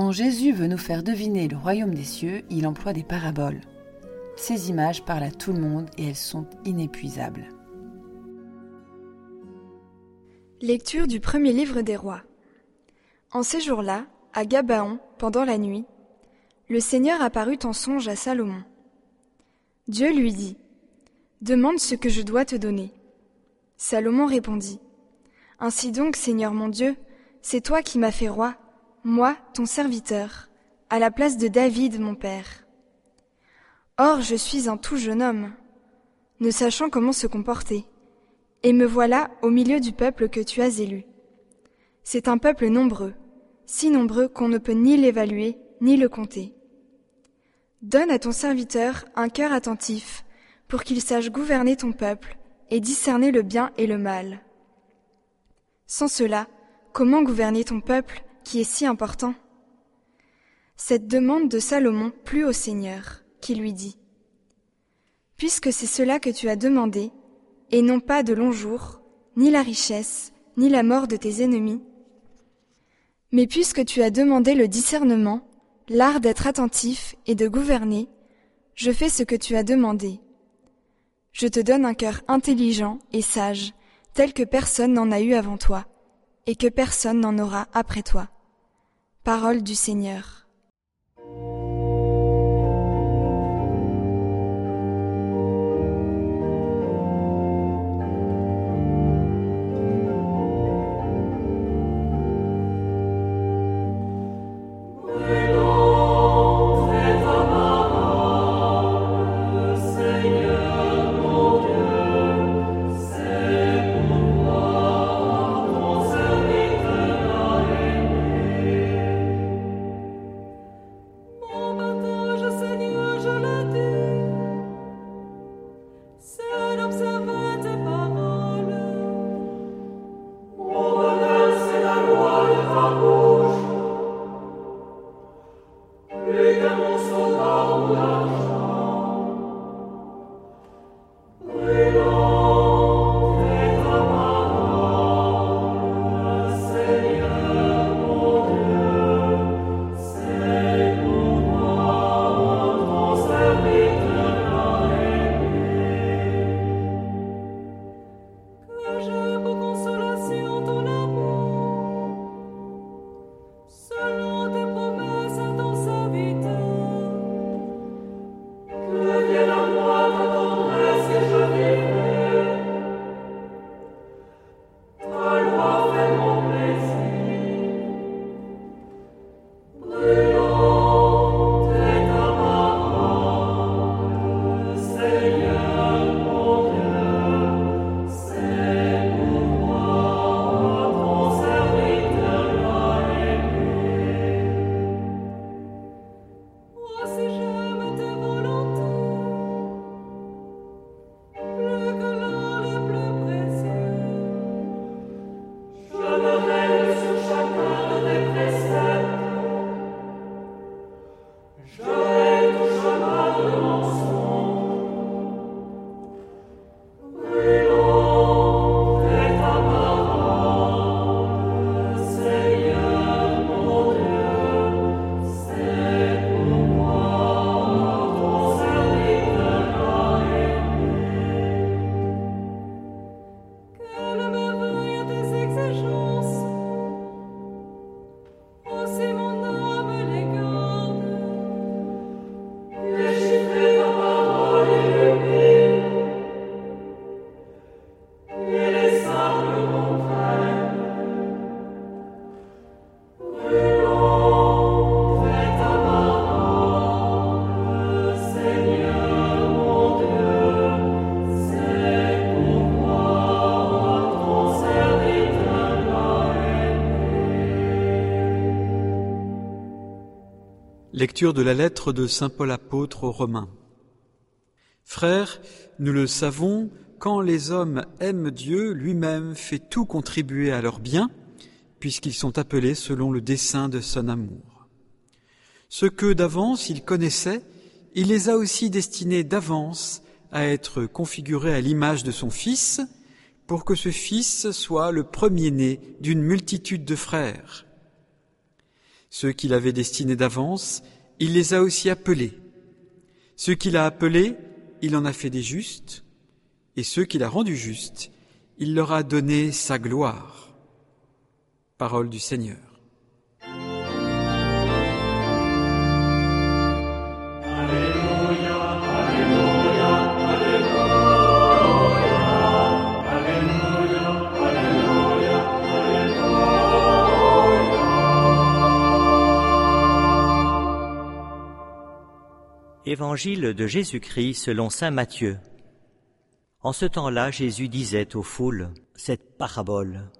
Quand Jésus veut nous faire deviner le royaume des cieux, il emploie des paraboles. Ces images parlent à tout le monde et elles sont inépuisables. Lecture du premier livre des rois. En ces jours-là, à Gabaon, pendant la nuit, le Seigneur apparut en songe à Salomon. Dieu lui dit, Demande ce que je dois te donner. Salomon répondit, Ainsi donc, Seigneur mon Dieu, c'est toi qui m'as fait roi, moi, ton serviteur, à la place de David, mon père. Or, je suis un tout jeune homme, ne sachant comment se comporter, et me voilà au milieu du peuple que tu as élu. C'est un peuple nombreux, si nombreux qu'on ne peut ni l'évaluer, ni le compter. Donne à ton serviteur un cœur attentif, pour qu'il sache gouverner ton peuple et discerner le bien et le mal. Sans cela, comment gouverner ton peuple qui est si important Cette demande de Salomon plut au Seigneur, qui lui dit Puisque c'est cela que tu as demandé, et non pas de longs jours, ni la richesse, ni la mort de tes ennemis, mais puisque tu as demandé le discernement, l'art d'être attentif et de gouverner, je fais ce que tu as demandé. Je te donne un cœur intelligent et sage, tel que personne n'en a eu avant toi, et que personne n'en aura après toi. Parole du Seigneur. Lord. Lecture de la lettre de Saint Paul apôtre aux Romains. Frères, nous le savons, quand les hommes aiment Dieu, lui-même fait tout contribuer à leur bien, puisqu'ils sont appelés selon le dessein de son amour. Ce que d'avance il connaissait, il les a aussi destinés d'avance à être configurés à l'image de son Fils, pour que ce Fils soit le premier-né d'une multitude de frères. Ceux qu'il avait destinés d'avance, il les a aussi appelés. Ceux qu'il a appelés, il en a fait des justes, et ceux qu'il a rendus justes, il leur a donné sa gloire. Parole du Seigneur. Évangile de Jésus-Christ selon Saint Matthieu. En ce temps-là, Jésus disait aux foules cette parabole.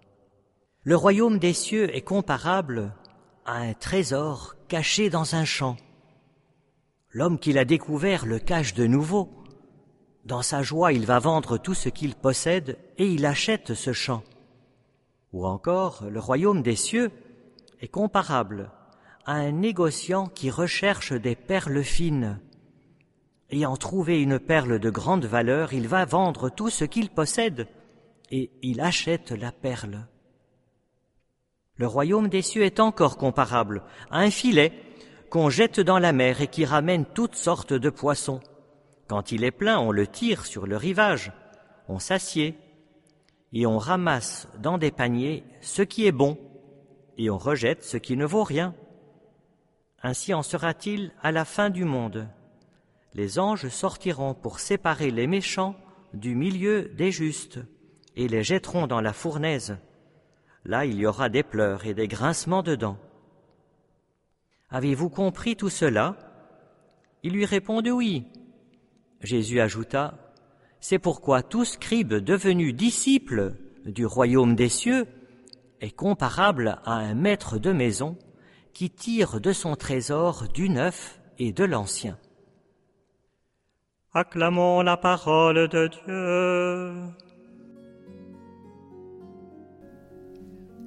Le royaume des cieux est comparable à un trésor caché dans un champ. L'homme qui l'a découvert le cache de nouveau. Dans sa joie, il va vendre tout ce qu'il possède et il achète ce champ. Ou encore, le royaume des cieux est comparable à un négociant qui recherche des perles fines Ayant trouvé une perle de grande valeur, il va vendre tout ce qu'il possède et il achète la perle. Le royaume des cieux est encore comparable à un filet qu'on jette dans la mer et qui ramène toutes sortes de poissons. Quand il est plein, on le tire sur le rivage, on s'assied et on ramasse dans des paniers ce qui est bon et on rejette ce qui ne vaut rien. Ainsi en sera-t-il à la fin du monde les anges sortiront pour séparer les méchants du milieu des justes et les jetteront dans la fournaise. Là il y aura des pleurs et des grincements de dents. Avez-vous compris tout cela? Il lui répondit oui. Jésus ajouta, C'est pourquoi tout scribe devenu disciple du royaume des cieux est comparable à un maître de maison qui tire de son trésor du neuf et de l'ancien. Acclamons la parole de Dieu.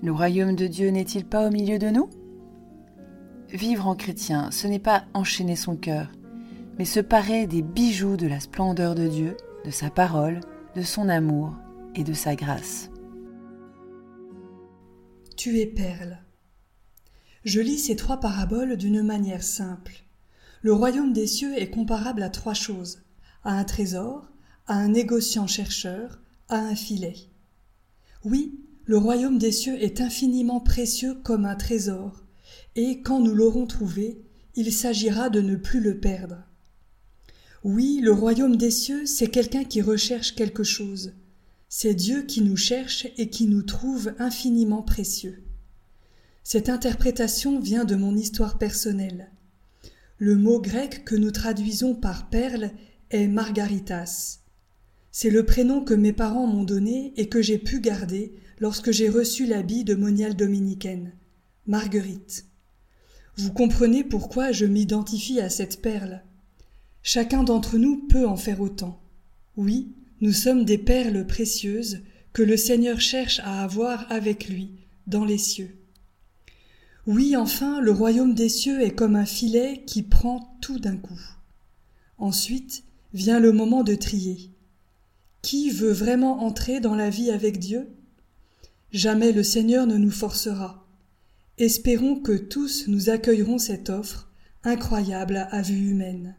Le royaume de Dieu n'est-il pas au milieu de nous? Vivre en chrétien, ce n'est pas enchaîner son cœur, mais se parer des bijoux de la splendeur de Dieu, de sa parole, de son amour et de sa grâce. Tu es perle. Je lis ces trois paraboles d'une manière simple. Le royaume des cieux est comparable à trois choses à un trésor, à un négociant chercheur, à un filet. Oui, le royaume des cieux est infiniment précieux comme un trésor, et quand nous l'aurons trouvé, il s'agira de ne plus le perdre. Oui, le royaume des cieux, c'est quelqu'un qui recherche quelque chose. C'est Dieu qui nous cherche et qui nous trouve infiniment précieux. Cette interprétation vient de mon histoire personnelle. Le mot grec que nous traduisons par perle est Margaritas. C'est le prénom que mes parents m'ont donné et que j'ai pu garder lorsque j'ai reçu l'habit de moniale dominicaine. Marguerite. Vous comprenez pourquoi je m'identifie à cette perle. Chacun d'entre nous peut en faire autant. Oui, nous sommes des perles précieuses que le Seigneur cherche à avoir avec lui dans les cieux. Oui, enfin, le royaume des cieux est comme un filet qui prend tout d'un coup. Ensuite, vient le moment de trier. Qui veut vraiment entrer dans la vie avec Dieu? Jamais le Seigneur ne nous forcera. Espérons que tous nous accueillerons cette offre, incroyable à vue humaine.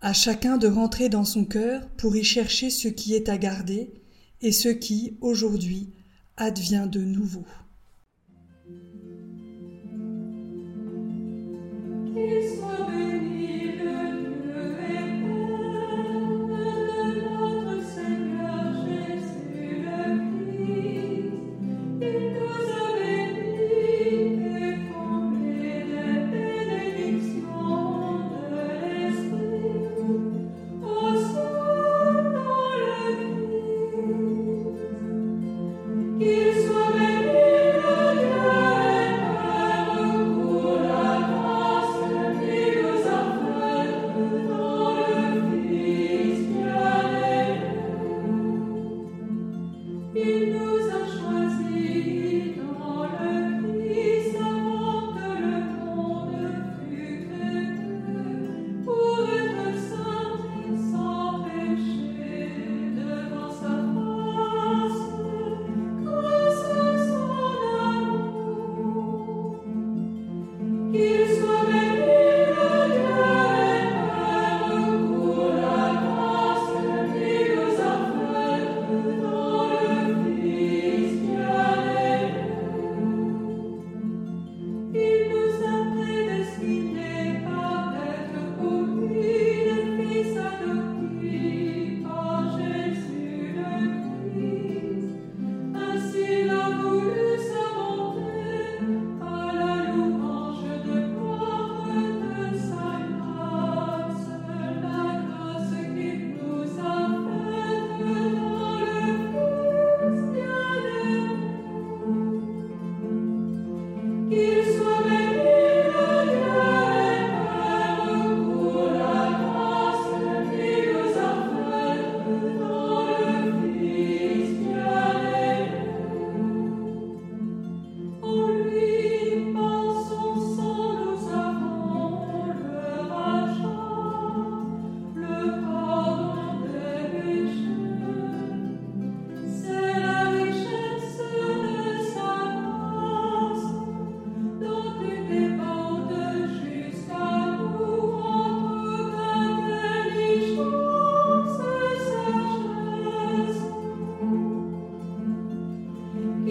À chacun de rentrer dans son cœur pour y chercher ce qui est à garder et ce qui, aujourd'hui, advient de nouveau.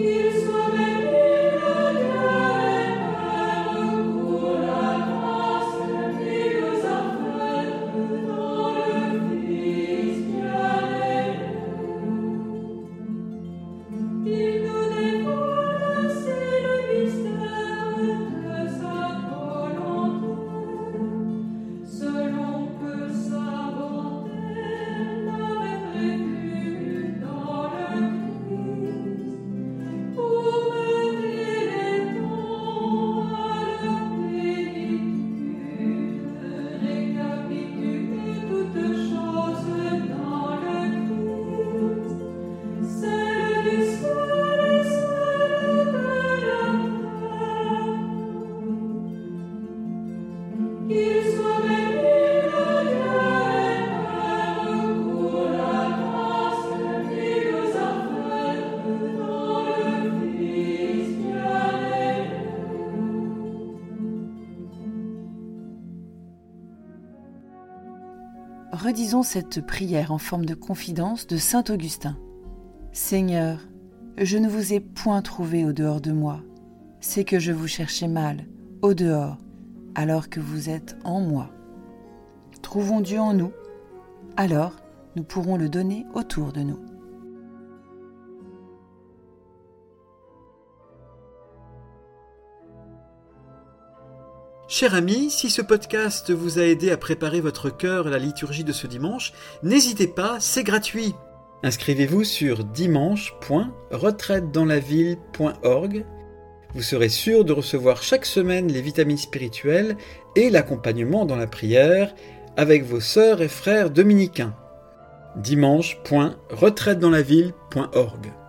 You. Redisons cette prière en forme de confidence de Saint Augustin. Seigneur, je ne vous ai point trouvé au dehors de moi, c'est que je vous cherchais mal, au dehors, alors que vous êtes en moi. Trouvons Dieu en nous, alors nous pourrons le donner autour de nous. Cher ami, si ce podcast vous a aidé à préparer votre cœur à la liturgie de ce dimanche, n'hésitez pas, c'est gratuit. Inscrivez-vous sur dimanche.retraitedanslaville.org. Vous serez sûr de recevoir chaque semaine les vitamines spirituelles et l'accompagnement dans la prière avec vos sœurs et frères dominicains. dimanche.retraitedanslaville.org